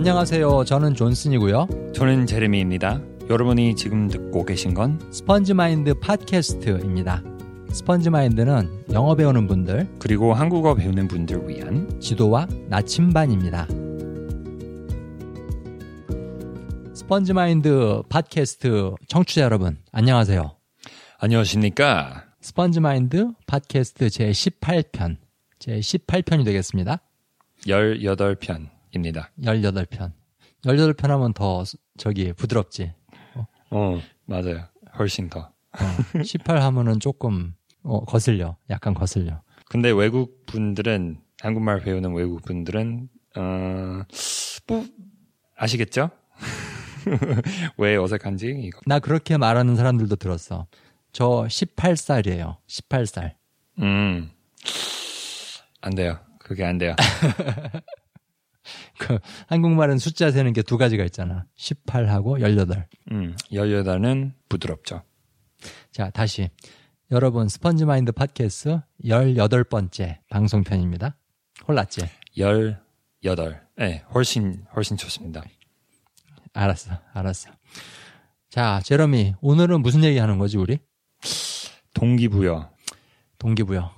안녕하세요. 저는 존슨이고요. 저는 제레미입니다. 여러분이 지금 듣고 계신 건 스펀지 마인드 팟캐스트입니다. 스펀지 마인드는 영어 배우는 분들 그리고 한국어 배우는 분들 위한 지도와 나침반입니다. 스펀지 마인드 팟캐스트 청취자 여러분 안녕하세요. 안녕하십니까? 스펀지 마인드 팟캐스트 제 18편 제 18편이 되겠습니다. 18편 입니다. 18편. 18편 하면 더 저기 부드럽지. 어, 맞아요. 훨씬 더. 어, 18 하면은 조금 어, 거슬려. 약간 거슬려. 근데 외국 분들은 한국말 배우는 외국 분들은 어, 뭐 아시겠죠? 왜 어색한지 이거. 나 그렇게 말하는 사람들도 들었어. 저 18살이에요. 18살. 음. 안 돼요. 그게 안 돼요. 그 한국말은 숫자 세는 게 두 가지가 있잖아. 18하고 18. 음, 18은 부드럽죠. 자, 다시. 여러분, 스펀지 마인드 팟캐스트 18번째 방송편입니다. 홀랐지? 18. 네, 훨씬, 훨씬 좋습니다. 알았어, 알았어. 자, 제러미, 오늘은 무슨 얘기 하는 거지, 우리? 동기부여. 동기부여.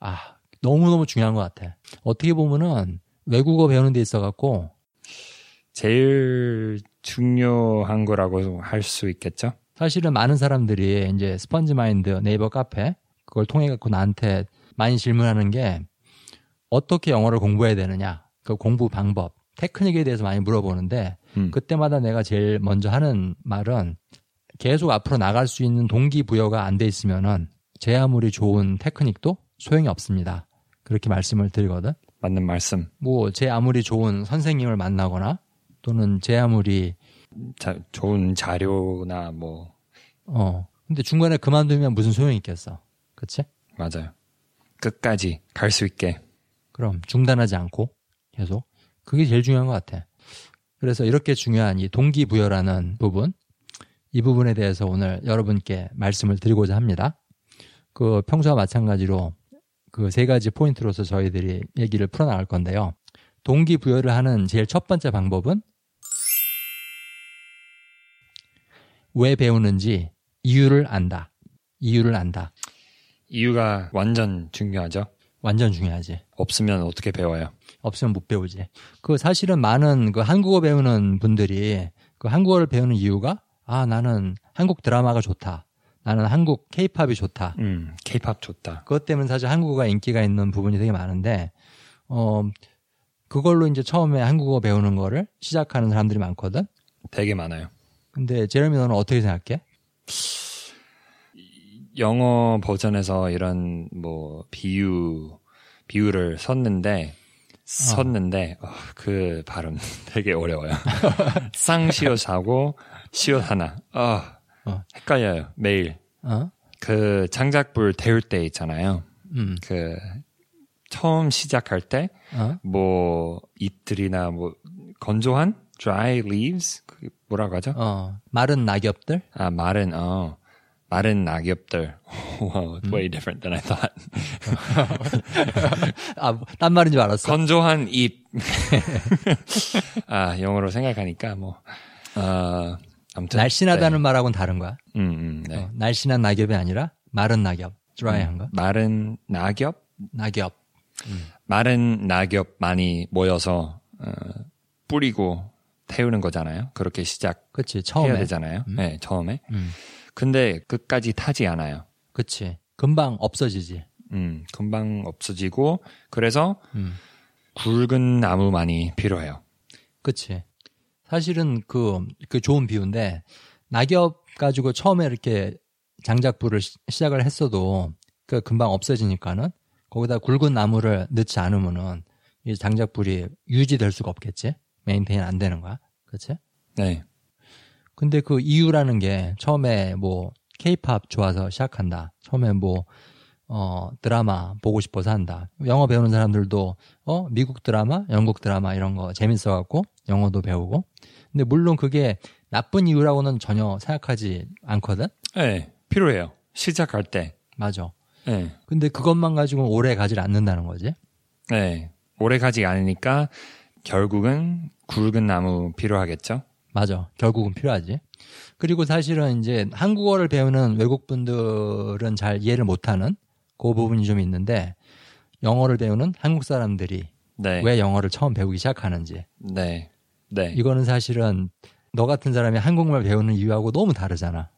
아, 너무너무 중요한 것 같아. 어떻게 보면은 외국어 배우는 데 있어 갖고 제일 중요한 거라고 할 수 있겠죠? 사실은 많은 사람들이 이제 스펀지 마인드 네이버 카페 그걸 통해 갖고 나한테 많이 질문하는 게 어떻게 영어를 공부해야 되느냐 그 공부 방법 테크닉에 대해서 많이 물어보는데 음. 그때마다 내가 제일 먼저 하는 말은 계속 앞으로 나갈 수 있는 동기부여가 안 돼 있으면은 제 아무리 좋은 테크닉도 소용이 없습니다. 그렇게 말씀을 드리거든. 맞는 말씀. 뭐 제 아무리 좋은 선생님을 만나거나 또는 제 아무리 자, 좋은 자료나 뭐 어 근데 중간에 그만두면 무슨 소용이 있겠어. 그치? 맞아요. 끝까지 갈 수 있게. 그럼 중단하지 않고 계속 그게 제일 중요한 것 같아. 그래서 이렇게 중요한 이 동기부여라는 부분 이 부분에 대해서 오늘 여러분께 말씀을 드리고자 합니다. 그 평소와 마찬가지로 그 세 가지 포인트로서 저희들이 얘기를 풀어나갈 건데요. 동기부여를 하는 제일 첫 번째 방법은 왜 배우는지 이유를 안다. 이유를 안다. 이유가 완전 중요하죠. 완전 중요하지. 없으면 어떻게 배워요? 없으면 못 배우지. 그 사실은 많은 그 한국어 배우는 분들이 그 한국어를 배우는 이유가 아 나는 한국 드라마가 좋다. 나는 한국 케이팝이 좋다. 음, 케이팝 좋다. 그것 때문에 사실 한국어가 인기가 있는 부분이 되게 많은데 어 그걸로 이제 처음에 한국어 배우는 거를 시작하는 사람들이 많거든. 되게 많아요. 근데 제레미 너는 어떻게 생각해? 영어 버전에서 이런 뭐 비유 비유를 썼는데 썼는데 어, 그 발음 되게 어려워요. 쌍시옷 사고 시옷 하나. 어, 어. 헷갈려요. 매일. 어? 그 장작불 태울 때 있잖아요. 음. 그 처음 시작할 때 어? 뭐 잎들이나 뭐 건조한 dry leaves 그 뭐라고 하죠? 어. 마른 낙엽들? 아 마른 어 마른 낙엽들. wow, way different than I thought. 아, 딴 말인 줄 알았어. 건조한 잎. 아 영어로 생각하니까 뭐 어, 아무튼 날씬하다는 네. 말하고는 다른 거야. 음, 음, 네. 어, 날씬한 낙엽이 아니라 마른 낙엽. 드라이한 거. 마른 낙엽 낙엽. 마른 낙엽 많이 모여서 어, 뿌리고 태우는 거잖아요. 그렇게 시작해야 그치. 처음에. 되잖아요. 네, 처음에. 음. 근데 끝까지 타지 않아요. 그치. 금방 없어지지. 음, 금방 없어지고 그래서 음. 굵은 나무 많이 필요해요. 그치. 사실은 그, 그 좋은 비유인데, 낙엽 가지고 처음에 이렇게 장작불을 시- 시작을 했어도, 그 금방 없어지니까는, 거기다 굵은 나무를 넣지 않으면은, 이 장작불이 유지될 수가 없겠지? 메인테인 안 되는 거야. 그치? 네. 근데 그 이유라는 게 처음에 뭐 케이팝 좋아서 시작한다. 처음에 뭐 어, 드라마 보고 싶어서 한다. 영어 배우는 사람들도 어, 미국 드라마, 영국 드라마 이런 거 재밌어 갖고 영어도 배우고. 근데 물론 그게 나쁜 이유라고는 전혀 생각하지 않거든. 네, 필요해요. 시작할 때. 맞아. 네. 근데 그것만 가지고 오래 가질 않는다는 거지. 네. 오래 가지 않으니까 결국은 굵은 나무 필요하겠죠? 맞아. 결국은 필요하지. 그리고 사실은 이제 한국어를 배우는 외국 분들은 잘 이해를 못하는 그 부분이 좀 있는데 영어를 배우는 한국 사람들이 네. 왜 영어를 처음 배우기 시작하는지 네. 네. 이거는 사실은 너 같은 사람이 한국말 배우는 이유하고 너무 다르잖아.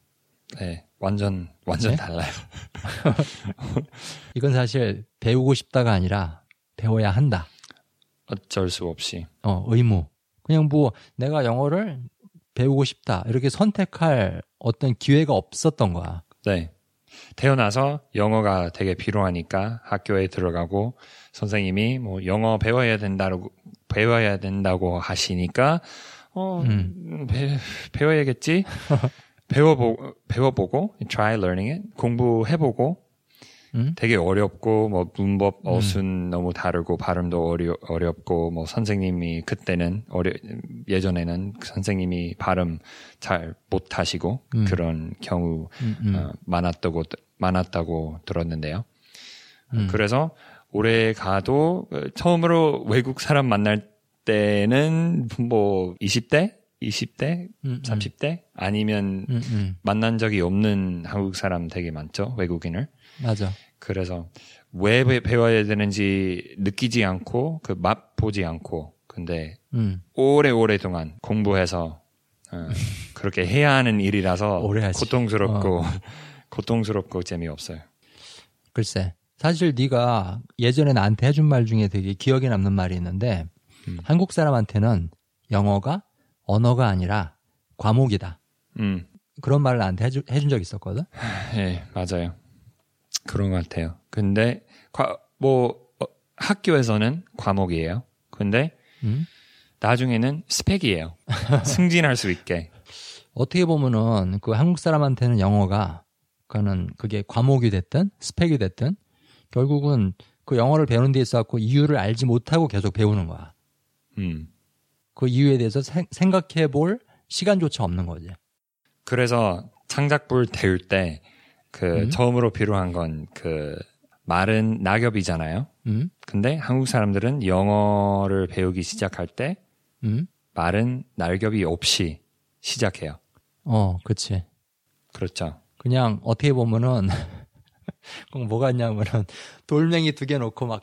네. 완전 완전 네? 달라요. 이건 사실 배우고 싶다가 아니라 배워야 한다. 어쩔 수 없이. 어, 의무. 그냥 뭐 내가 영어를 배우고 싶다. 이렇게 선택할 어떤 기회가 없었던 거야. 네. 태어나서 영어가 되게 필요하니까 학교에 들어가고 선생님이 뭐 영어 배워야 된다고 배워야 된다고 하시니까 어 음. 배, 배워야겠지. 배워보 배워보고 try learning it 공부해보고 음? 되게 어렵고 뭐 문법 어순 너무 다르고 발음도 어려 어렵고 뭐 선생님이 그때는 어려 예전에는 선생님이 발음 잘 못하시고 음. 그런 경우 음, 음. 어, 많았다고 많았다고 들었는데요. 음. 그래서 올해 가도 어, 처음으로 외국 사람 만날 때는 뭐 20대, 20대, 음, 음. 30대 아니면 음, 음. 만난 적이 없는 한국 사람 되게 많죠 외국인을. 맞아. 그래서 왜 배- 배워야 되는지 느끼지 않고 그 맛 보지 않고 근데 음. 오래오래 동안 공부해서 어, 그렇게 해야 하는 일이라서. 고통스럽고 어. 고통스럽고 재미없어요. 글쎄. 사실 네가 예전에 나한테 해준 말 중에 되게 기억에 남는 말이 있는데 음. 한국 사람한테는 영어가 언어가 아니라 과목이다. 음, 그런 말을 나한테 해주, 해준 적 있었거든. 예, 맞아요. 그런 것 같아요. 근데 과, 뭐 어, 학교에서는 과목이에요. 근데 음? 나중에는 스펙이에요. 승진할 수 있게. 어떻게 보면은 그 한국 사람한테는 영어가 그는 그게 과목이 됐든 스펙이 됐든 결국은 그 영어를 배우는 데 있어서 이유를 알지 못하고 계속 배우는 거야. 음. 그 이유에 대해서 생- 생각해 볼 시간조차 없는 거지. 그래서 창작불 태울 때 그 음. 처음으로 필요한 건 그 말은 낙엽이잖아요. 음? 근데 한국 사람들은 영어를 배우기 시작할 때 음? 말은 낙엽이 없이 시작해요. 어, 그치. 그렇죠. 그냥 어떻게 보면은 꼭 뭐가 있냐면은 돌멩이 두 개 놓고 막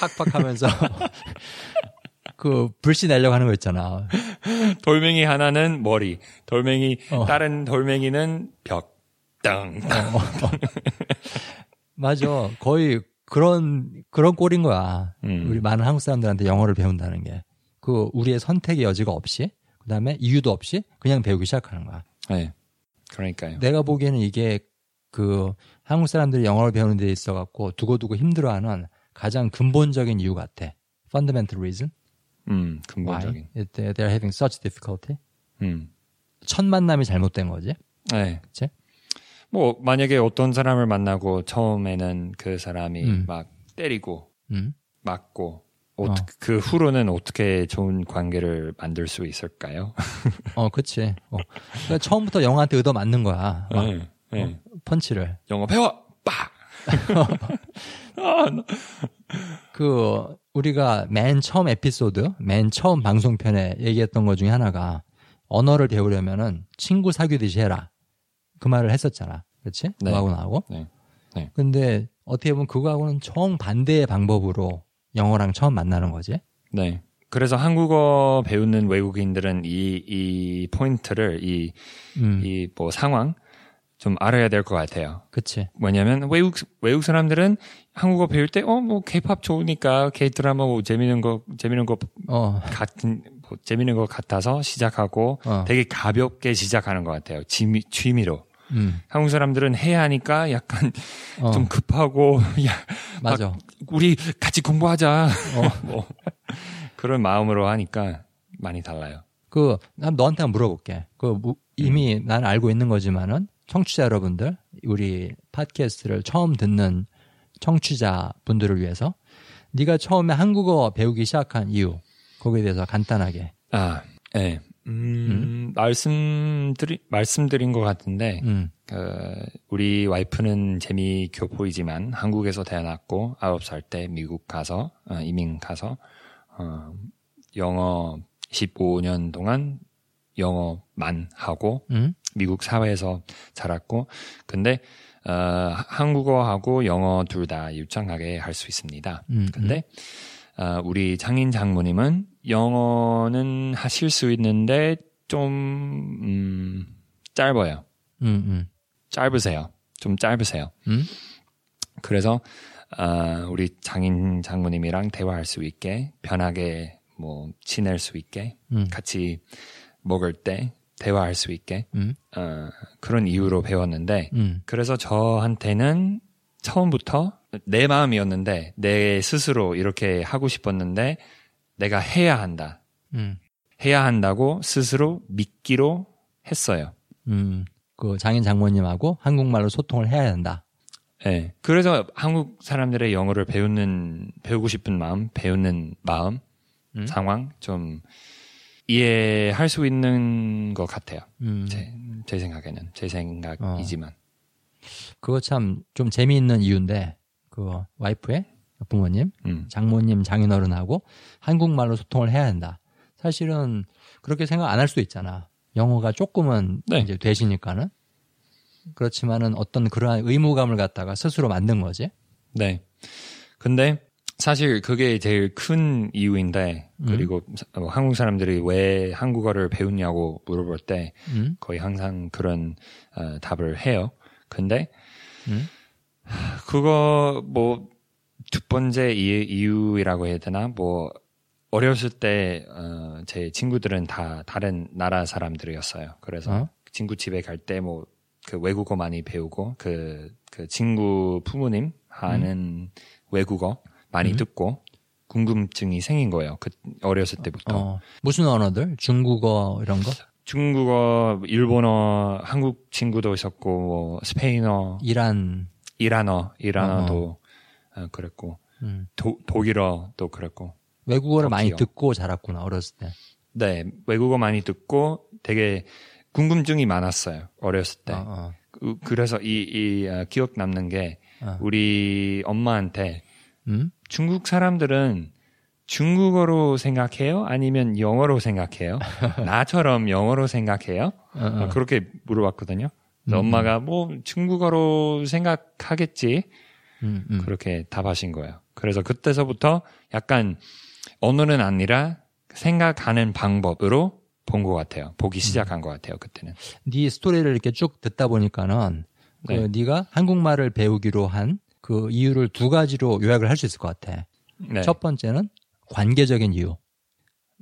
팍팍팍 하면서 그 불씨 내려고 하는 거 있잖아. 돌멩이 하나는 머리, 돌멩이 어. 다른 돌멩이는 벽. 땅. 맞아. 거의 그런 그런 꼴인 거야. 음. 우리 많은 한국 사람들한테 영어를 배운다는 게. 그 우리의 선택의 여지가 없이 그다음에 이유도 없이 그냥 배우기 시작하는 거야. 네. 그러니까요. 내가 보기에는 이게 그 한국 사람들이 영어를 배우는 데 있어 갖고 두고두고 힘들어하는 가장 근본적인 이유 같아. fundamental reason 음, why 근본적인. it- they're having such difficulty. 음. 첫 만남이 잘못된 거지. 네. 그치? 뭐 만약에 어떤 사람을 만나고 처음에는 그 사람이 음. 막 때리고 음. 맞고 어. 어. 그 후로는 어떻게 좋은 관계를 만들 수 있을까요? 어, 그치. 어. 그러니까 처음부터 영어한테 얻어 맞는 거야. 막 네. 네. 펀치를. 영어 배워. 빡. 아, 나- 그 우리가 맨 처음 에피소드, 맨 처음 방송편에 얘기했던 것 중에 하나가 언어를 배우려면은 친구 사귀듯이 해라. 그 말을 했었잖아. 그렇지? 네. 너하고 나하고. 네. 네. 근데 어떻게 보면 그거하고는 정반대의 방법으로 영어랑 처음 만나는 거지. 네. 그래서 한국어 배우는 외국인들은 이, 이 포인트를, 이, 음. 이뭐 상황 좀 알아야 될 것 같아요. 그치. 뭐냐면 외국, 외국 사람들은 한국어 배울 때, 어, 뭐, 케이팝 좋으니까, 케이 드라마 뭐, 재밌는 거, 재밌는 거 어, 같은, 뭐, 재밌는 것 같아서 시작하고 어. 되게 가볍게 시작하는 것 같아요. 취미, 취미로. 음. 한국 사람들은 해야 하니까 약간 어, 좀 급하고, 야, 맞아. 우리 같이 공부하자. 어. 뭐, 그런 마음으로 하니까 많이 달라요. 그, 난 너한테 한번 물어볼게. 그, 무- 이미 난 알고 있는 거지만은, 청취자 여러분들, 우리 팟캐스트를 처음 듣는 청취자 분들을 위해서, 네가 처음에 한국어 배우기 시작한 이유, 거기에 대해서 간단하게. 아, 예. 음, 말씀드리, 말씀드린 것 같은데, 음, 그, 우리 와이프는 재미 교포이지만 한국에서 태어났고, 아홉 살 때 미국 가서, 어, 이민 가서, 어, 영어 15년 동안 영어만 하고 음? 미국 사회에서 자랐고 근데 어, 한국어하고 영어 둘 다 유창하게 할 수 있습니다. 음, 근데 어, 우리 장인 장모님은 영어는 하실 수 있는데 좀 음, 짧아요. 음, 음. 짧으세요. 좀 짧으세요. 음? 그래서 어, 우리 장인 장모님이랑 대화할 수 있게 편하게 뭐 지낼 수 있게 음. 같이 먹을 때 대화할 수 있게 음. 어, 그런 이유로 배웠는데 음. 그래서 저한테는 처음부터 내 마음이었는데 내 스스로 이렇게 하고 싶었는데 내가 해야 한다. 음. 해야 한다고 스스로 믿기로 했어요. 음. 그 장인 장모님하고 한국말로 소통을 해야 된다. 예. 그래서 한국 사람들의 영어를 배우는 배우고 싶은 마음, 배우는 마음, 음? 상황 좀 이해할 수 있는 것 같아요. 음. 제, 제 생각에는 제 생각이지만. 그거 참 좀 재미있는 이유인데 그 와이프의 부모님, 음. 장모님, 장인어른하고 한국말로 소통을 해야 한다. 사실은 그렇게 생각 안 할 수도 있잖아. 영어가 조금은 네. 이제 되시니까는 그렇지만은 어떤 그러한 의무감을 갖다가 스스로 만든 거지. 네. 근데 사실 그게 제일 큰 이유인데 그리고 어, 한국 사람들이 왜 한국어를 배우냐고 물어볼 때 음? 거의 항상 그런 어, 답을 해요. 근데 음? 그거 뭐 두 번째 이- 이유라고 해야 되나 뭐 어렸을 때 어, 제 친구들은 다 다른 나라 사람들이었어요. 그래서 어? 친구 집에 갈 때 뭐 그 외국어 많이 배우고 그, 그 친구 부모님 하는 외국어 많이 음. 듣고 궁금증이 생긴 거예요. 그 어렸을 때부터 어, 무슨 언어들? 중국어 이런 거? 중국어, 일본어, 한국 친구도 있었고 뭐 스페인어, 이란 이란어, 이란어도 어, 그랬고 음. 도, 독일어도 그랬고 외국어를 많이 터키요. 듣고 자랐구나 어렸을 때. 네 외국어 많이 듣고 되게 궁금증이 많았어요 어렸을 때 어, 어. 그- 그래서 이, 이 어, 기억 남는 게 어. 우리 엄마한테 음? 중국 사람들은 중국어로 생각해요 아니면 영어로 생각해요 나처럼 영어로 생각해요 어, 그렇게 물어봤거든요 음. 엄마가 뭐 중국어로 생각하겠지 음, 음. 그렇게 답하신 거예요. 그래서 그때서부터 약간 언어는 아니라 생각하는 방법으로 본 것 같아요. 보기 음. 시작한 것 같아요. 그때는. 네 스토리를 이렇게 쭉 듣다 보니까는 그 네. 네가 한국말을 배우기로 한 그 이유를 두 가지로 요약을 할 수 있을 것 같아. 네. 첫 번째는 관계적인 이유.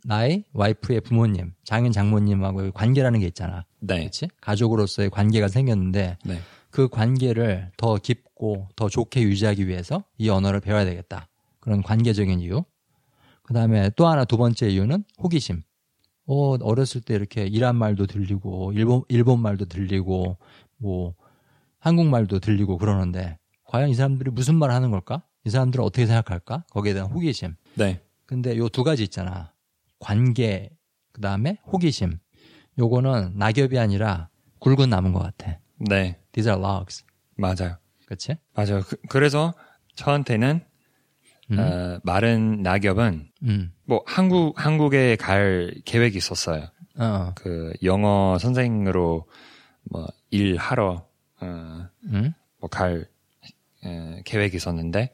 나의 와이프의 부모님, 장인 장모님하고의 관계라는 게 있잖아. 네. 그렇지? 가족으로서의 관계가 생겼는데 네. 그 관계를 더 깊고 더 좋게 유지하기 위해서 이 언어를 배워야 되겠다. 그런 관계적인 이유. 그 다음에 또 하나 두 번째 이유는 호기심. 어, 어렸을 때 이렇게 이란 말도 들리고, 일본, 일본 말도 들리고, 뭐, 한국말도 들리고 그러는데, 과연 이 사람들이 무슨 말 하는 걸까? 이 사람들은 어떻게 생각할까? 거기에 대한 호기심. 네. 근데 요 두 가지 있잖아. 관계, 그 다음에 호기심. 요거는 낙엽이 아니라 굵은 나무인 것 같아. 네. These are logs. 맞아요. 그치? 맞아요. 그, 래서 저한테는 음. 어, 마른 낙엽은 음. 뭐 한국 한국에 갈 계획이 있었어요. 어. 그 영어 선생으로 뭐 일하러 어, 음. 뭐갈 계획이 있었는데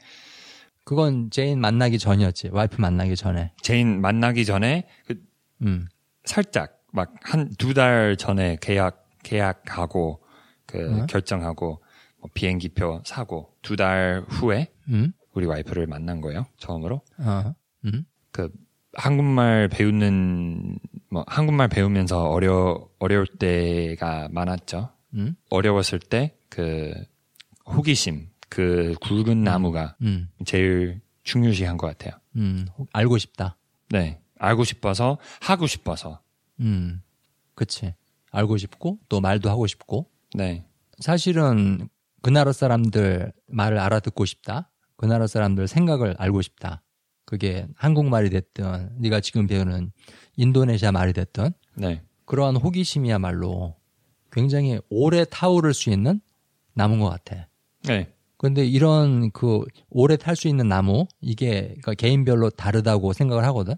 그건 제인 만나기 전이었지. 와이프 만나기 전에. 제인 만나기 전에 그 음. 살짝 막 한 두 달 전에 계약 계약하고 그 어? 결정하고 뭐 비행기표 사고 두 달 후에 음. 우리 와이프를 만난 거예요 처음으로 어. 음. 그 한국말 배우는 뭐 한국말 배우면서 어려 어려울 때가 많았죠 음. 어려웠을 때 그 호기심 그 굵은 나무가 음. 제일 중요시한 것 같아요 음. 알고 싶다. 네 알고 싶어서 하고 싶어서 음. 그치. 알고 싶고 또 말도 하고 싶고 네 사실은 그 나라 사람들 말을 알아듣고 싶다. 그 나라 사람들 생각을 알고 싶다. 그게 한국말이 됐든 네가 지금 배우는 인도네시아 말이 됐든 네. 그러한 호기심이야말로 굉장히 오래 타오를 수 있는 나무인 것 같아. 네. 근데 이런 그 오래 탈 수 있는 나무 이게 그러니까 개인별로 다르다고 생각을 하거든.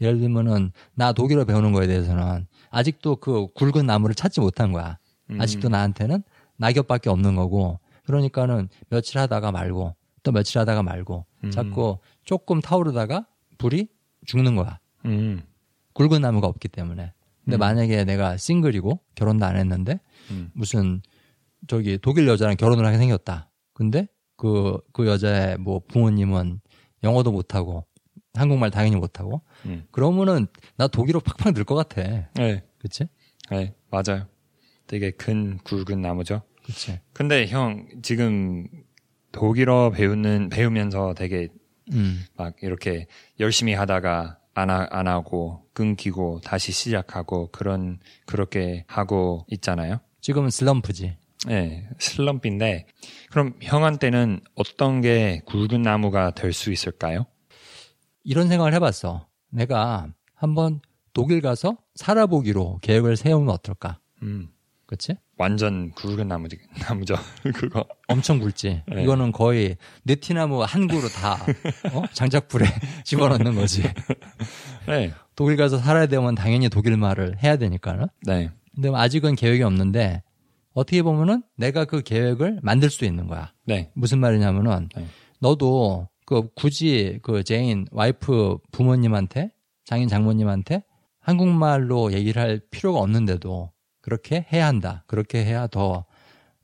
예를 들면은 나 독일어 배우는 거에 대해서는 아직도 그 굵은 나무를 찾지 못한 거야. 음. 아직도 나한테는 낙엽밖에 없는 거고 그러니까는 며칠 하다가 말고 또 며칠 하다가 말고 음. 자꾸 조금 타오르다가 불이 죽는 거야. 음. 굵은 나무가 없기 때문에. 근데 음. 만약에 내가 싱글이고 결혼도 안 했는데 음. 무슨 저기 독일 여자랑 결혼을 하게 생겼다. 근데 그, 그 여자의 뭐 부모님은 영어도 못하고 한국말 당연히 못하고 음. 그러면은 나 독일어 팍팍 늘 것 같아. 네. 그치? 네, 맞아요. 되게 큰 굵은 나무죠. 그치. 근데 형 지금 독일어 배우는 배우면서 되게 음. 막 이렇게 열심히 하다가 안, 하, 안 하고 끊기고 다시 시작하고 그런 그렇게 하고 있잖아요. 지금은 슬럼프지. 네, 슬럼프인데 그럼 형한테는 어떤 게 굵은 나무가 될 수 있을까요? 이런 생각을 해봤어. 내가 한번 독일 가서 살아보기로 계획을 세우면 어떨까? 음, 그치? 완전 굵은 나무지, 나무죠. 그거. 엄청 굵지. 네. 이거는 거의 느티나무 한 그루 다 어? 장작불에 집어넣는 거지. 네, 독일 가서 살아야 되면 당연히 독일 말을 해야 되니까는. 네, 근데 아직은 계획이 없는데 어떻게 보면은 내가 그 계획을 만들 수 있는 거야. 네, 무슨 말이냐면은 네. 너도 그 굳이 그 제인 와이프 부모님한테 장인 장모님한테 한국말로 얘기를 할 필요가 없는데도 그렇게 해야 한다. 그렇게 해야 더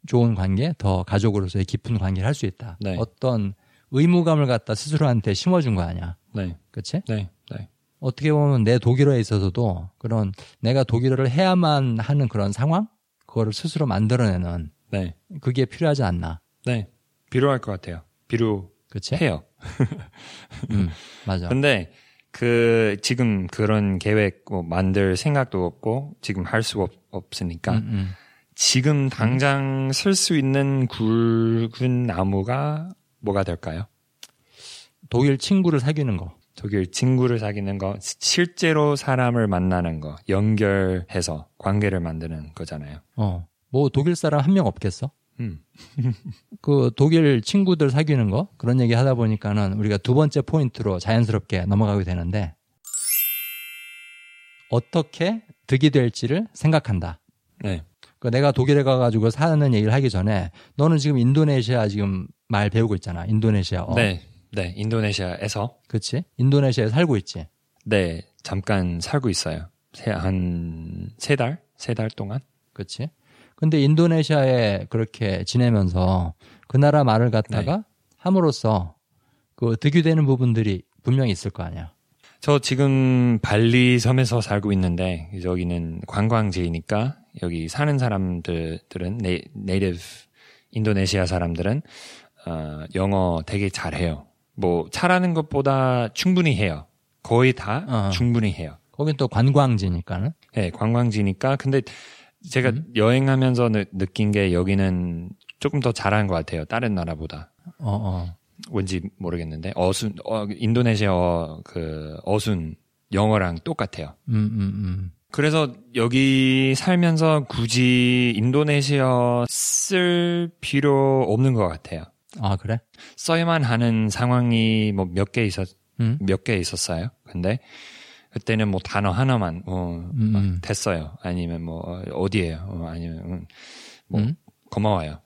좋은 관계, 더 가족으로서의 깊은 관계를 할 수 있다. 네. 어떤 의무감을 갖다 스스로한테 심어준 거 아니야. 네, 그치? 네, 네, 어떻게 보면 내 독일어에 있어서도 그런 내가 독일어를 해야만 하는 그런 상황? 그거를 스스로 만들어내는 네, 그게 필요하지 않나. 네. 필요할 것 같아요. 필요해요. 그치? 음, 맞아. 근데 그 지금 그런 계획 뭐 만들 생각도 없고 지금 할 수 없으니까 음, 음. 지금 당장 쓸 수 있는 굵은 나무가 뭐가 될까요? 독일 친구를 사귀는 거. 독일 친구를 사귀는 거, 실제로 사람을 만나는 거, 연결해서 관계를 만드는 거잖아요. 어. 뭐 독일 사람 한 명 없겠어? 음, 그 독일 친구들 사귀는 거 그런 얘기 하다 보니까는 우리가 두 번째 포인트로 자연스럽게 넘어가게 되는데 어떻게 득이 될지를 생각한다. 네, 그 내가 독일에 가가지고 사는 얘기를 하기 전에 너는 지금 인도네시아 지금 말 배우고 있잖아. 인도네시아. 네, 네, 인도네시아에서 그치? 인도네시아에 살고 있지. 네 잠깐 살고 있어요. 한 세 달, 세 달 동안. 그치? 근데 인도네시아에 그렇게 지내면서 그 나라 말을 갖다가 함으로써 그 득이 되는 부분들이 분명히 있을 거 아니야. 저 지금 발리 섬에서 살고 있는데 여기는 관광지니까 여기 사는 사람들은 네, 네이티브 인도네시아 사람들은 어, 영어 되게 잘해요. 뭐 잘하는 것보다 충분히 해요. 거의 다 어. 충분히 해요. 거긴 또 관광지니까는. 네, 관광지니까 근데 제가 음. 여행하면서 느, 느낀 게 여기는 조금 더 잘하는 것 같아요. 다른 나라보다. 어, 어. 왠지 모르겠는데 어순 어, 인도네시아 그 어순 영어랑 똑같아요. 음, 음, 음. 그래서 여기 살면서 굳이 인도네시아 쓸 필요 없는 것 같아요. 아, 그래? 써야만 하는 상황이 뭐 몇 개 있었 음. 몇개 있었어요. 근데 그때는 뭐 단어 하나만 어, 음, 막 음. 됐어요. 아니면 뭐 어, 어디에요? 어, 아니면 음, 뭐 음? 고마워요.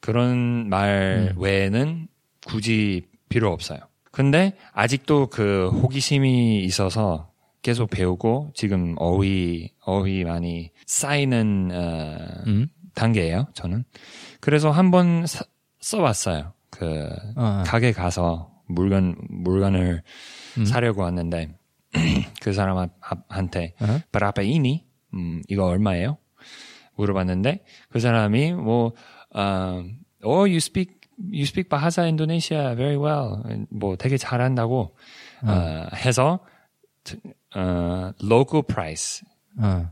그런 말 음. 외에는 굳이 필요 없어요. 근데 아직도 그 호기심이 있어서 계속 배우고 지금 어휘 어휘 많이 쌓이는 어, 음? 단계예요. 저는 그래서 한번 사- 써봤어요. 그 어, 가게 가서 물건 물건을 음? 사려고 왔는데 그 사람한테 어? 브라페이니 음, 이거 얼마예요? 물어봤는데 그 사람이 뭐 어, oh you speak you speak Bahasa Indonesia very well 뭐 되게 잘한다고 어, 해서 어, local price 어.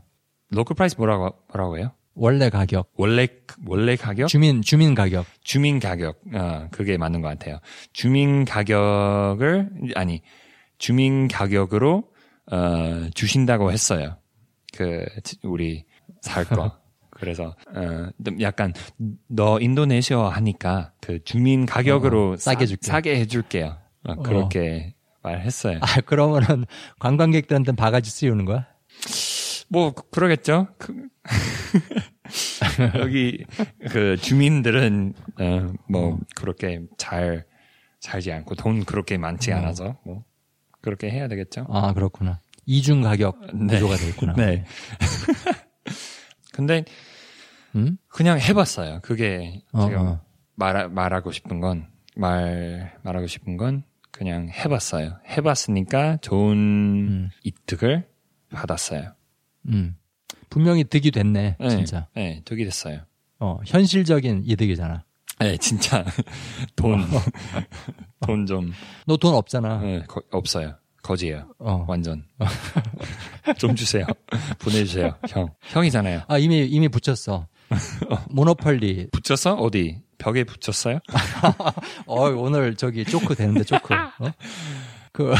local price 뭐라고 뭐라고 해요? 원래 가격. 원래 원래 가격 주민, 주민 가격. 주민 가격, 어, 그게 맞는 것 같아요. 주민 가격을, 아니, 주민 가격으로, 어, 주신다고 했어요. 그, 우리 살 거. 그래서, 어, 좀 약간, 너 인도네시아 하니까 그 주민 가격으로 어, 싸게 싸- 줄게. 싸게 해줄게요. 어, 그렇게 말했어요. 아, 그러면은 관광객들한테는 바가지 씌우는 거야? 뭐 그- 그러겠죠. 그, 여기 그 주민들은 어, 뭐 그렇게 잘 살지 않고 돈 그렇게 많지 어. 않아서 뭐 그렇게 해야 되겠죠. 아, 그렇구나. 이중 가격 네. 구조가 돼 있구나. 네. 근데 음? 그냥 해봤어요. 그게 어, 제가 어. 말 말하고 싶은 건 말 말하고 싶은 건 그냥 해봤어요. 해봤으니까 좋은 음. 이득을 받았어요. 음. 분명히 득이 됐네, 네, 진짜. 네, 득이 됐어요. 어, 현실적인 이득이잖아. 네, 진짜 돈 돈 좀 너 돈 없잖아. 네, 거- 없어요. 거지예요. 어. 완전. 좀 주세요. 보내주세요. 형. 형이잖아요. 아, 이미, 이미 붙였어. 모노펄리. 붙였어? 어디? 벽에 붙였어요? 어, 오늘 저기 쪼크 되는데, 쪼크. 어? 그,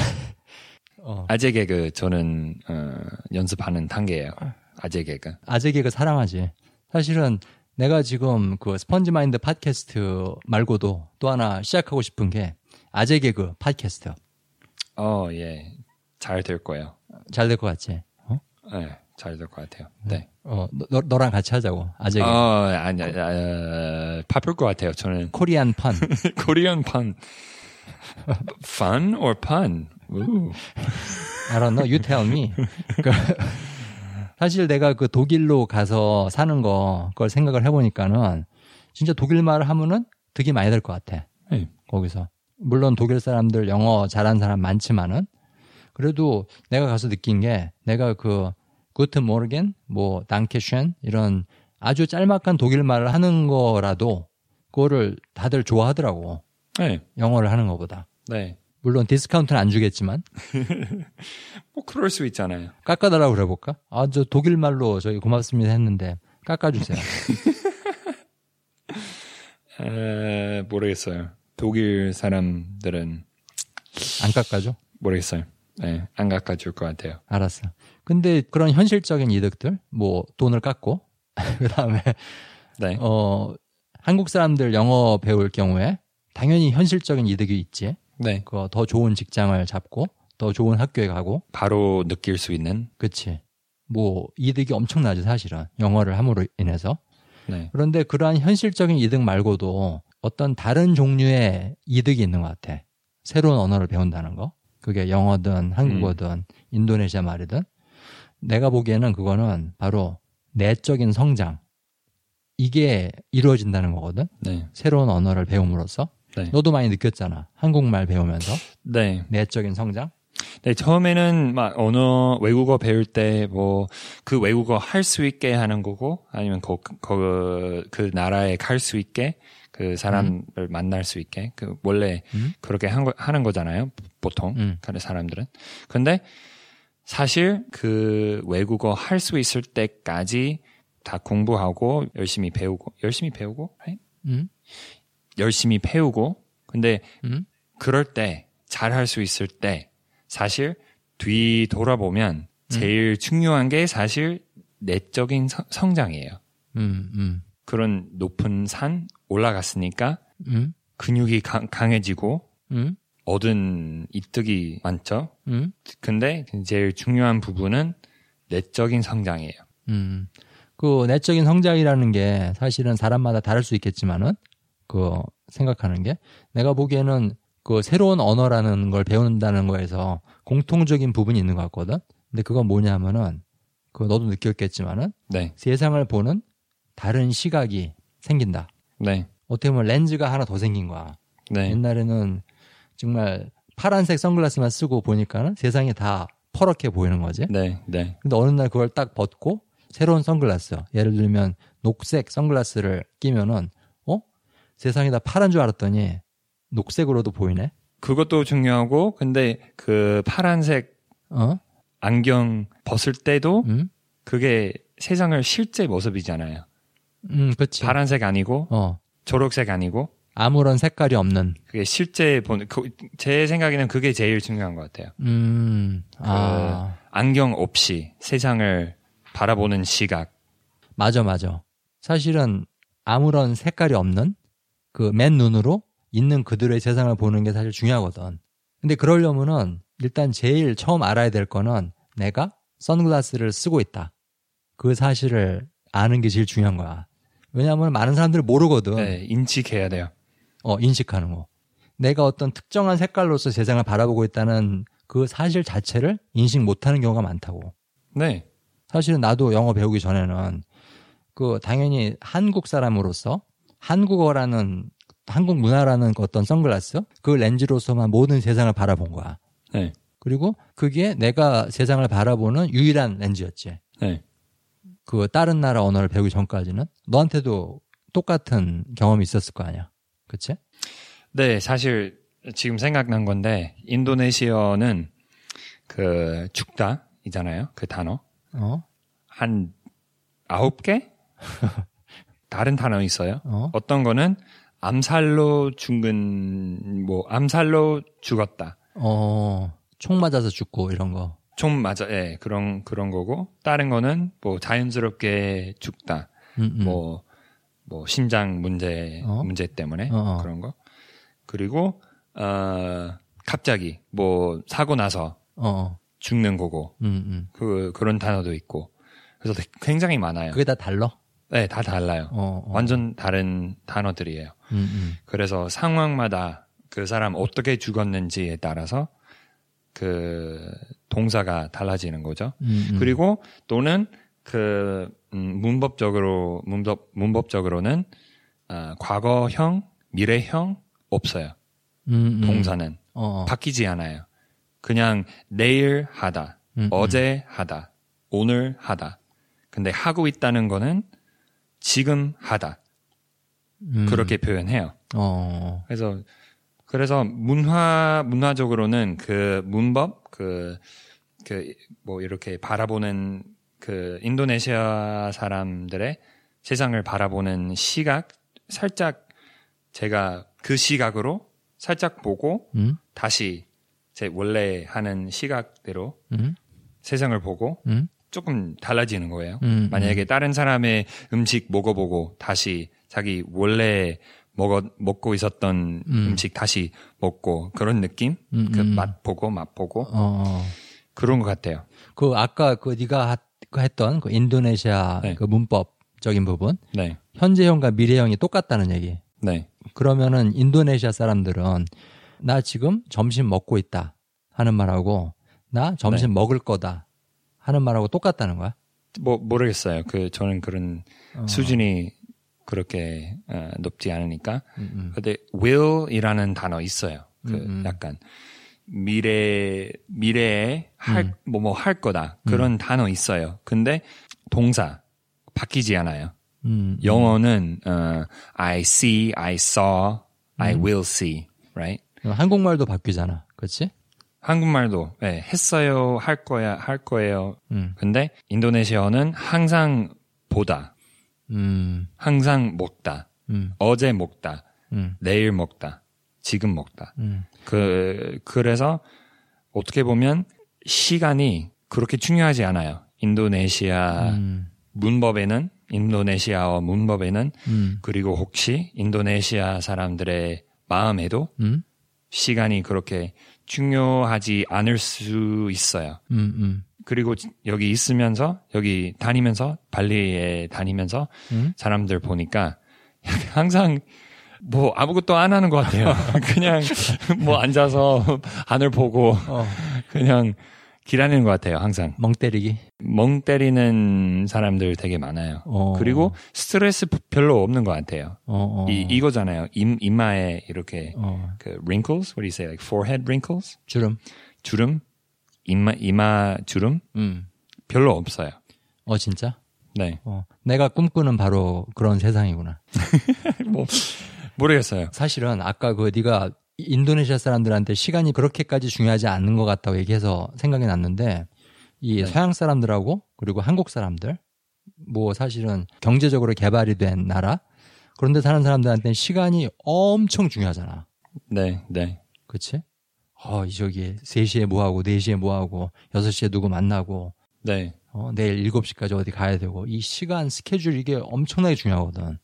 어, 아재 개그 저는 어, 연습하는 단계예요. 아재 개그. 아재 개그 사랑하지. 사실은 내가 지금 그 스펀지 마인드 팟캐스트 말고도 또 하나 시작하고 싶은 게 아재 개그 팟캐스트. 어, 예. 잘 될 거예요. 잘 될 것 같지? 어? 네, 잘 될 것 같아요. 네. 어, 너, 너랑 같이 하자고. 아재 어, 개그. 아니, 아, 바쁠 것 같아요. 저는 코리안 판. 코리안 판. fun or pun? 우. I don't know. You tell me. 그, 사실 내가 그 독일로 가서 사는 거, 그걸 생각을 해보니까는 진짜 독일 말을 하면은 득이 많이 될 것 같아. 네. 거기서. 물론 독일 사람들 영어 잘하는 사람 많지만은 그래도 내가 가서 느낀 게 내가 그 Guten Morgen, 뭐 Danke schön 이런 아주 짤막한 독일 말을 하는 거라도 그거를 다들 좋아하더라고. 네. 영어를 하는 것보다. 네. 물론 디스카운트는 안 주겠지만 뭐 그럴 수 있잖아요. 깎아달라고 그래볼까? 아, 저 독일 말로 저기 고맙습니다 했는데 깎아주세요. 에, 모르겠어요. 독일 사람들은 안 깎아줘? 모르겠어요. 네, 안 깎아줄 것 같아요. 알았어. 근데 그런 현실적인 이득들, 뭐 돈을 깎고, 그 다음에 네. 어 한국 사람들 영어 배울 경우에 당연히 현실적인 이득이 있지. 네. 그더 좋은 직장을 잡고 더 좋은 학교에 가고, 바로 느낄 수 있는. 그치? 뭐 이득이 엄청나지 사실은 영어를 함으로 인해서. 네. 그런데 그러한 현실적인 이득 말고도 어떤 다른 종류의 이득이 있는 것 같아. 새로운 언어를 배운다는 거. 그게 영어든 한국어든 인도네시아 말이든. 내가 보기에는 그거는 바로 내적인 성장. 이게 이루어진다는 거거든. 네. 새로운 언어를 배움으로써. 네. 너도 많이 느꼈잖아. 한국말 배우면서. 네. 내적인 성장. 네, 처음에는 막 언어 외국어 배울 때 뭐 그 외국어 할 수 있게 하는 거고 아니면 그, 그, 그 나라에 갈 수 있게 그 사람을 만날 수 있게 그 원래 음. 그렇게 한 거, 하는 거잖아요. 보통 음. 그 사람들은. 근데 사실 그 외국어 할 수 있을 때까지 다 공부하고 열심히 배우고 열심히 배우고 right? 음? 열심히 배우고 근데 음? 그럴 때 잘할 수 있을 때 사실 뒤 돌아보면 제일 중요한 게 사실 내적인 성- 성장이에요. 음, 음, 그런 높은 산 올라갔으니까 음, 근육이 강, 강해지고 음, 얻은 이득이 많죠. 음, 근데 제일 중요한 부분은 내적인 성장이에요. 음. 그 내적인 성장이라는 게 사실은 사람마다 다를 수 있겠지만은 그 생각하는 게 내가 보기에는 그 새로운 언어라는 걸 배운다는 거에서 공통적인 부분이 있는 것 같거든. 근데 그건 뭐냐면은 그 너도 느꼈겠지만은 네, 세상을 보는 다른 시각이 생긴다. 네, 어떻게 보면 렌즈가 하나 더 생긴 거야. 네, 옛날에는 정말 파란색 선글라스만 쓰고 보니까는 세상이 다 퍼렇게 보이는 거지. 네, 네, 근데 어느 날 그걸 딱 벗고 새로운 선글라스, 예를 들면 녹색 선글라스를 끼면은 어? 세상이 다 파란 줄 알았더니 녹색으로도 보이네. 그것도 중요하고 근데 그 파란색 어? 안경 벗을 때도 음? 그게 세상을 실제 모습이잖아요. 음, 그렇지. 파란색 아니고 어. 초록색 아니고 아무런 색깔이 없는. 그게 실제 보는 그, 제 생각에는 그게 제일 중요한 것 같아요. 음. 아. 안경 없이 세상을 바라보는 시각. 맞아, 맞아. 사실은 아무런 색깔이 없는 그 맨 눈으로 있는 그들의 세상을 보는 게 사실 중요하거든. 근데 그러려면은 일단 제일 처음 알아야 될 거는 내가 선글라스를 쓰고 있다. 그 사실을 아는 게 제일 중요한 거야. 왜냐하면 많은 사람들이 모르거든. 네, 인식해야 돼요. 어, 인식하는 거. 내가 어떤 특정한 색깔로서 세상을 바라보고 있다는 그 사실 자체를 인식 못하는 경우가 많다고. 네. 사실은 나도 영어 배우기 전에는 그 당연히 한국 사람으로서 한국어라는 한국 문화라는 그 어떤 선글라스 그 렌즈로서만 모든 세상을 바라본 거야. 네. 그리고 그게 내가 세상을 바라보는 유일한 렌즈였지. 네. 그 다른 나라 언어를 배우기 전까지는 너한테도 똑같은 경험이 있었을 거 아니야. 그치? 네, 사실 지금 생각난 건데 인도네시아는 그 죽다이잖아요. 그 단어 어? 한 아홉 개 다른 단어 있어요. 어? 어떤 거는 암살로 죽은 뭐 암살로 죽었다. 어. 총 맞아서 죽고 이런 거. 좀 맞아, 예, 그런 그런 거고 다른 거는 뭐 자연스럽게 죽다. 음, 음. 뭐, 뭐, 심장 문제, 어? 문제 때문에 어, 어. 그런 거. 그리고, 어, 갑자기, 뭐, 사고 나서 어. 죽는 거고, 음, 음. 그, 그런 단어도 있고. 그래서 굉장히 많아요. 그게 다 달라? 네, 다 달라요. 어, 어. 완전 다른 단어들이에요. 음, 음. 그래서 상황마다 그 사람 어떻게 죽었는지에 따라서 그 동사가 달라지는 거죠. 음, 음. 그리고 또는 그 음, 문법적으로 문법 문법적으로는 아, 과거형, 미래형 없어요. 음, 음. 동사는 어, 어. 바뀌지 않아요. 그냥 내일 하다, 음, 어제 하다, 오늘 하다. 근데 하고 있다는 거는 지금 하다. 음. 그렇게 표현해요. 어. 그래서 그래서 문화 문화적으로는 그 문법 그 그 뭐 이렇게 바라보는 그 인도네시아 사람들의 세상을 바라보는 시각 살짝 제가 그 시각으로 살짝 보고 음? 다시 제 원래 하는 시각대로 음? 세상을 보고 음? 조금 달라지는 거예요. 음, 만약에 다른 사람의 음식 먹어보고 다시 자기 원래 먹어, 먹고 있었던 음. 음. 식 다시 먹고 그런 느낌? 음, 그 음. 맛 보고 맛 보고 어, 어. 그런 것 같아요. 그 아까 그 네가 하- 그 했던 그 인도네시아 네. 그 문법적인 부분 네, 현재형과 미래형이 똑같다는 얘기. 네, 그러면은 인도네시아 사람들은 나 지금 점심 먹고 있다 하는 말하고 나 점심 먹을 거다 하는 말하고 똑같다는 거야. 뭐 모르겠어요. 그 저는 그런 어. 수준이 그렇게 어, 높지 않으니까. 음, 음. 근데 will이라는 단어 있어요. 그 음, 음. 약간 미래 미래에 할 뭐 뭐할 거다 그런 단어 있어요. 근데 동사 바뀌지 않아요. 음, 영어는 어, I see, I saw, I 음. will see, right? 음. 한국말도 바뀌잖아. 그렇지? 한국말도 네, 했어요, 할 거야, 할 거예요. 음. 근데 인도네시아어는 항상 보다, 음. 항상 먹다, 음. 어제 먹다, 음. 내일 먹다, 지금 먹다. 음. 그 그래서 어떻게 보면 시간이 그렇게 중요하지 않아요. 인도네시아 음. 문법에는 인도네시아어 문법에는 음. 그리고 혹시 인도네시아 사람들의 마음에도 음. 시간이 그렇게 중요하지 않을 수 있어요. 음. 음. 그리고 지- 여기 있으면서 여기 다니면서 발리에 다니면서 음. 사람들 보니까 항상 뭐 아무것도 안 하는 것 같아요. 그냥 뭐 앉아서 하늘 보고 어. 그냥 기다리는 것 같아요. 항상 멍 때리기. 멍 때리는 사람들 되게 많아요. 어. 그리고 스트레스 별로 없는 것 같아요. 어. 어. 이 이거잖아요. 임, 이마에 이렇게 어. 그 wrinkles, what do you say, like forehead wrinkles, 주름. 주름, 이마 이마 주름 음. 별로 없어요. 어 진짜? 네, 어. 내가 꿈꾸는 바로 그런 세상이구나. 뭐 모르겠어요. 사실은 아까 그 네가 인도네시아 사람들한테 시간이 그렇게까지 중요하지 않는 것 같다고 얘기해서 생각이 났는데 이 네. 서양 사람들하고 그리고 한국 사람들 뭐 사실은 경제적으로 개발이 된 나라 그런데 사는 사람들한테는 시간이 엄청 중요하잖아. 네, 네, 그치? 어, 이 저기 3시에 뭐 하고 4시에 뭐 하고 6시에 누구 만나고 네. 어, 내일 7시까지 어디 가야 되고 이 시간 스케줄 이게 엄청나게 중요하거든.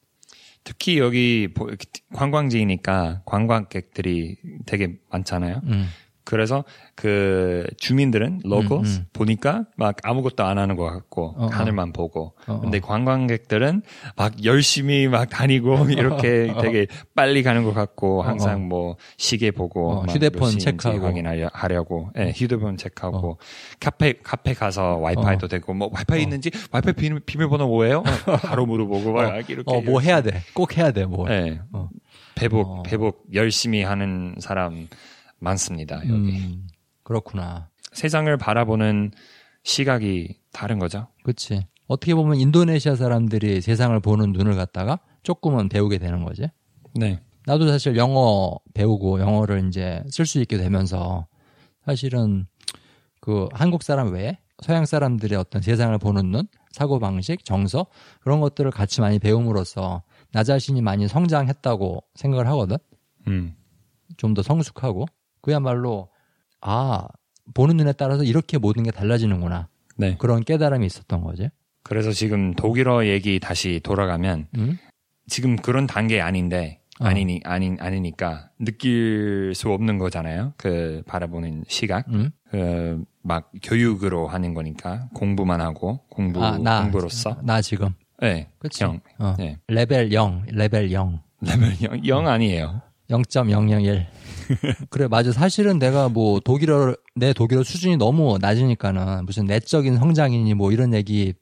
특히 여기 보- 관광지니까 관광객들이 되게 많잖아요. 음. 그래서 그 주민들은 로컬 음, 음. 보니까 막 아무것도 안 하는 것 같고 어, 어. 하늘만 보고 어, 어. 근데 관광객들은 막 열심히 막 다니고 이렇게 되게 빨리 가는 것 같고 항상 뭐 시계 보고 어, 막 휴대폰 체크하고. 확인하려고 예, 휴대폰 체크하고 카페 카페 가서 와이파이도 되고 뭐 와이파이 어. 있는지 와이파이 비밀, 비밀번호 뭐예요? 바로 물어보고 막 이렇게 어, 뭐 해야 돼. 꼭 해야 돼, 뭐. 예. 어. 어. 회복 열심히 하는 사람 많습니다 여기 음, 그렇구나. 세상을 바라보는 시각이 다른 거죠. 그치. 어떻게 보면 인도네시아 사람들이 세상을 보는 눈을 갖다가 조금은 배우게 되는 거지. 네. 나도 사실 영어 배우고 영어를 이제 쓸 수 있게 되면서 사실은 그 한국 사람 외에 서양 사람들의 어떤 세상을 보는 눈, 사고 방식, 정서 그런 것들을 같이 많이 배움으로써 나 자신이 많이 성장했다고 생각을 하거든. 음. 좀 더 성숙하고 그야말로 아 보는 눈에 따라서 이렇게 모든 게 달라지는구나 네. 그런 깨달음이 있었던 거지. 그래서 지금 독일어 얘기 다시 돌아가면 응? 지금 그런 단계 아닌데 어. 아니니 아니 아니니까 느낄 수 없는 거잖아요. 그 바라보는 시각. 응? 그막 교육으로 하는 거니까 공부만 하고 공부 아, 나, 공부로서. 나 지금. 네. 그치. 영. 어. 네. 레벨 0, 레벨 0. 레벨 영, 영 아니에요. 0.001. 그래, 맞아. 사실은 내가 뭐 독일어, 내 독일어 수준이 너무 낮으니까는 무슨 내적인 성장이니 뭐 이런 얘기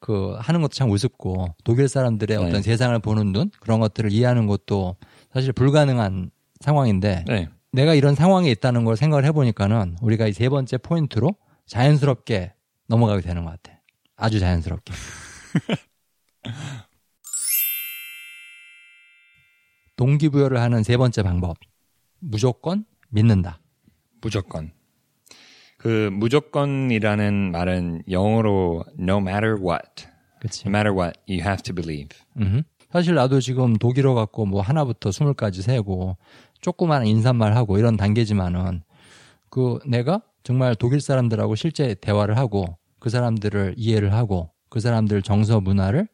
그 하는 것도 참 우습고 독일 사람들의 네. 어떤 세상을 보는 눈 그런 것들을 이해하는 것도 사실 불가능한 상황인데 네. 내가 이런 상황에 있다는 걸 생각을 해보니까는 우리가 이 세 번째 포인트로 자연스럽게 넘어가게 되는 것 같아. 아주 자연스럽게. 동기부여를 하는 세 번째 방법. 무조건 믿는다. 무조건. 그 무조건이라는 말은 영어로 no matter what. 그치. No matter what, you have to believe. 음흠. 사실 나도 지금 독일어 갖고 뭐 하나부터 스물까지 세고 조그마한 인사말 하고 이런 단계지만은 그 내가 정말 독일 사람들하고 실제 대화를 하고 그 사람들을 이해를 하고 그 사람들 정서 문화를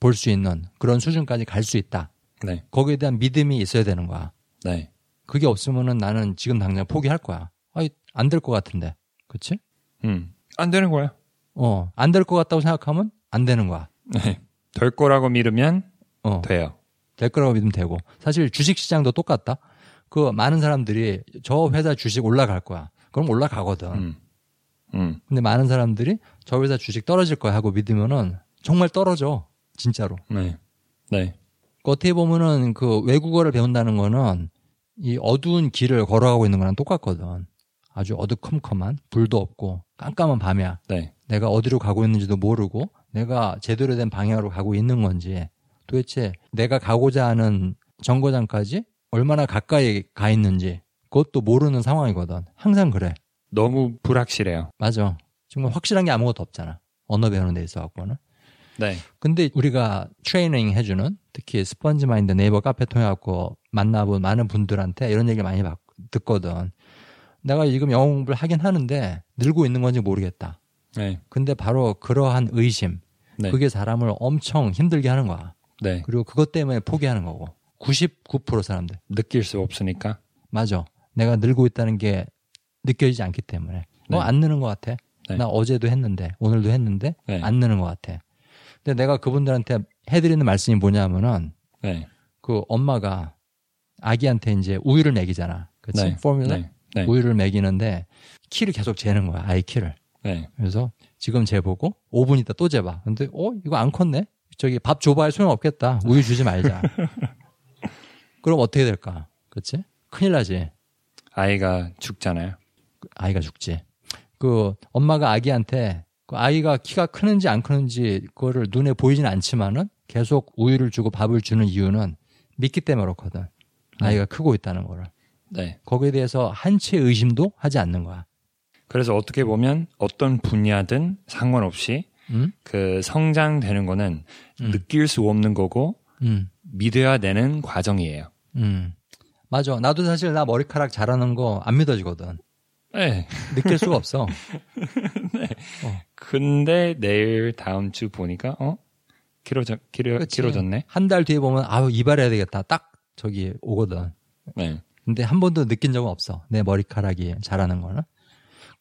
볼 수 있는 그런 수준까지 갈 수 있다. 네. 거기에 대한 믿음이 있어야 되는 거야. 네. 그게 없으면은 나는 지금 당장 포기할 거야. 아이, 안될 것 같은데. 그치? 음. 안 되는 거야. 어, 안 될 것 같다고 생각하면 안 되는 거야. 네. 될 거라고 믿으면 어. 돼요. 될 거라고 믿으면 되고 사실 주식 시장도 똑같다. 그 많은 사람들이 저 회사 주식 올라갈 거야. 그럼 올라가거든. 음. 음. 근데 많은 사람들이 저 회사 주식 떨어질 거야 하고 믿으면은 정말 떨어져. 진짜로. 네. 네. 그 어떻게 보면은 그 외국어를 배운다는 거는 이 어두운 길을 걸어가고 있는 거랑 똑같거든. 아주 어두컴컴한 불도 없고 깜깜한 밤이야. 네. 내가 어디로 가고 있는지도 모르고 내가 제대로 된 방향으로 가고 있는 건지 도대체 내가 가고자 하는 정거장까지 얼마나 가까이 가 있는지 그것도 모르는 상황이거든. 항상 그래. 너무 불확실해요. 맞아. 정말 확실한 게 아무것도 없잖아. 언어 배우는 데 있어 갖고는. 네. 근데 우리가 트레이닝 해주는 특히 스펀지 마인드 네이버 카페 통해 갖고 만나본 많은 분들한테 이런 얘기를 많이 받- 듣거든. 내가 지금 영어 공부를 하긴 하는데 늘고 있는 건지 모르겠다. 네. 근데 바로 그러한 의심, 네. 그게 사람을 엄청 힘들게 하는 거야. 네. 그리고 그것 때문에 포기하는 거고. 99% 사람들. 느낄 수 없으니까. 맞아. 내가 늘고 있다는 게 느껴지지 않기 때문에. 네. 어, 안 느는 것 같아. 네. 나 어제도 했는데, 오늘도 했는데, 네. 안 느는 것 같아. 근데 내가 그분들한테 해드리는 말씀이 뭐냐면은, 네. 그 엄마가 아기한테 이제 우유를 먹이잖아. 그치? 네. 포뮬러? 네. 네. 우유를 먹이는데, 키를 계속 재는 거야. 아이 키를. 네. 그래서 지금 재보고 5분 있다 또 재봐. 근데 어 이거 안 컸네. 저기 밥 줘봐야 소용 없겠다. 우유 주지 말자. 그럼 어떻게 될까? 그렇지? 큰일 나지. 아이가 죽잖아요. 아이가 죽지. 그 엄마가 아기한테 그 아이가 키가 크는지 안 크는지 그거를 눈에 보이지는 않지만은 계속 우유를 주고 밥을 주는 이유는 믿기 때문에 그렇거든. 아이가 크고 있다는 거를. 네. 거기에 대해서 한치의 의심도 하지 않는 거야. 그래서 어떻게 보면 어떤 분야든 상관없이 응? 그 성장되는 거는 음. 느낄 수 없는 거고 응. 믿어야 되는 과정이에요. 음. 맞아. 나도 사실 나 머리카락 자라는 거 안 믿어지거든. 네. 느낄 수가 없어. 근데 내일 다음 주 보니까 어 길어져 길어? 길어졌네. 한 달 뒤에 보면 아유 이발해야 되겠다. 딱 저기 오거든. 네. 근데 한 번도 느낀 적은 없어. 내 머리카락이 자라는 거는.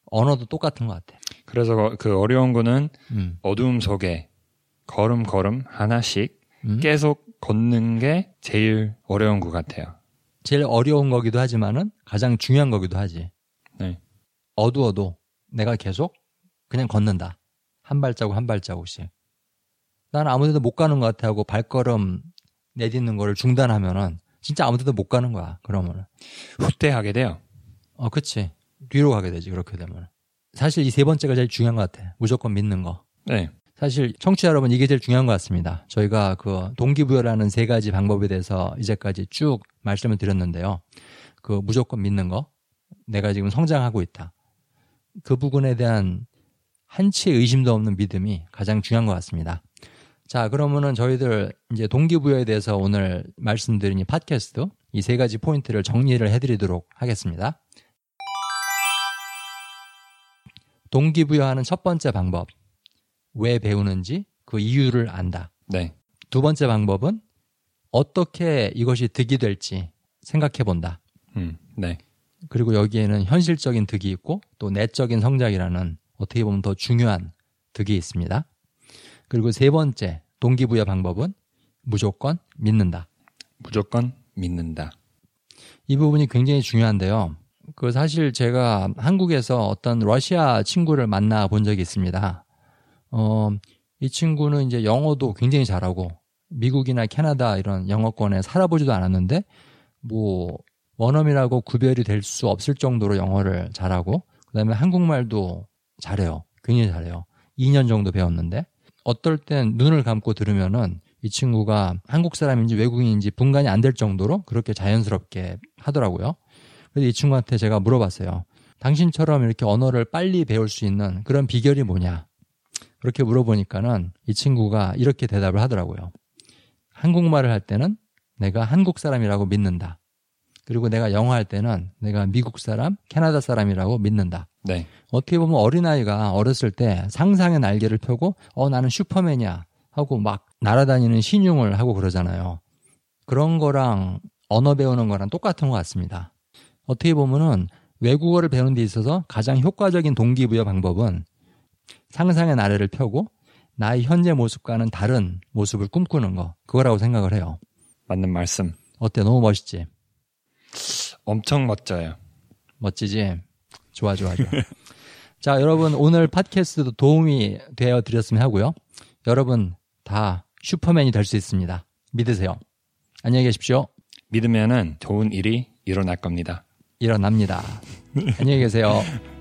언어도 똑같은 것 같아. 그래서 그 어려운 거는 음. 어두움 속에 걸음걸음 하나씩 음. 계속 걷는 게 제일 어려운 것 같아요. 제일 어려운 거기도 하지만은 가장 중요한 거기도 하지. 네. 어두워도 내가 계속 그냥 걷는다. 한 발자국 한 발자국씩. 나는 아무 데도 못 가는 것 같아 하고 발걸음 내딛는 거를 중단하면은 진짜 아무 데도 못 가는 거야. 그러면은. 후퇴하게 돼요. 어, 그치. 뒤로 가게 되지. 그렇게 되면. 사실 이 세 번째가 제일 중요한 것 같아. 무조건 믿는 거. 네. 사실 청취자 여러분 이게 제일 중요한 것 같습니다. 저희가 그 동기부여라는 세 가지 방법에 대해서 이제까지 쭉 말씀을 드렸는데요. 그 무조건 믿는 거, 내가 지금 성장하고 있다. 그 부분에 대한 한치의 의심도 없는 믿음이 가장 중요한 것 같습니다. 자, 그러면은 저희들 이제 동기부여에 대해서 오늘 말씀드린 이 팟캐스트 이 세 가지 포인트를 정리를 해드리도록 하겠습니다. 동기부여하는 첫 번째 방법. 왜 배우는지 그 이유를 안다. 네. 두 번째 방법은 어떻게 이것이 득이 될지 생각해 본다. 음. 네. 그리고 여기에는 현실적인 득이 있고 또 내적인 성장이라는 어떻게 보면 더 중요한 득이 있습니다. 그리고 세 번째 동기부여 방법은 무조건 믿는다. 무조건 믿는다. 이 부분이 굉장히 중요한데요. 그 사실 제가 한국에서 어떤 러시아 친구를 만나 본 적이 있습니다. 어, 이 친구는 이제 영어도 굉장히 잘하고 미국이나 캐나다 이런 영어권에 살아보지도 않았는데 뭐 원어민이라고 구별이 될 수 없을 정도로 영어를 잘하고 그다음에 한국말도 잘해요. 굉장히 잘해요. 2년 정도 배웠는데 어떨 땐 눈을 감고 들으면은 이 친구가 한국 사람인지 외국인인지 분간이 안 될 정도로 그렇게 자연스럽게 하더라고요. 그래서 이 친구한테 제가 물어봤어요. 당신처럼 이렇게 언어를 빨리 배울 수 있는 그런 비결이 뭐냐? 그렇게 물어보니까는 이 친구가 이렇게 대답을 하더라고요. 한국말을 할 때는 내가 한국 사람이라고 믿는다. 그리고 내가 영어 할 때는 내가 미국 사람, 캐나다 사람이라고 믿는다. 네. 어떻게 보면 어린아이가 어렸을 때 상상의 날개를 펴고 어 나는 슈퍼맨이야 하고 막 날아다니는 신용을 하고 그러잖아요. 그런 거랑 언어 배우는 거랑 똑같은 것 같습니다. 어떻게 보면은 외국어를 배우는 데 있어서 가장 효과적인 동기부여 방법은 상상의 나래를 펴고 나의 현재 모습과는 다른 모습을 꿈꾸는 거 그거라고 생각을 해요. 맞는 말씀. 어때? 너무 멋있지? 엄청 멋져요. 멋지지? 좋아, 좋아, 좋아. 자, 여러분, 오늘 팟캐스트도 도움이 되어 드렸으면 하고요. 여러분, 다 슈퍼맨이 될 수 있습니다. 믿으세요. 안녕히 계십시오. 믿으면은 좋은 일이 일어날 겁니다. 일어납니다. 안녕히 계세요.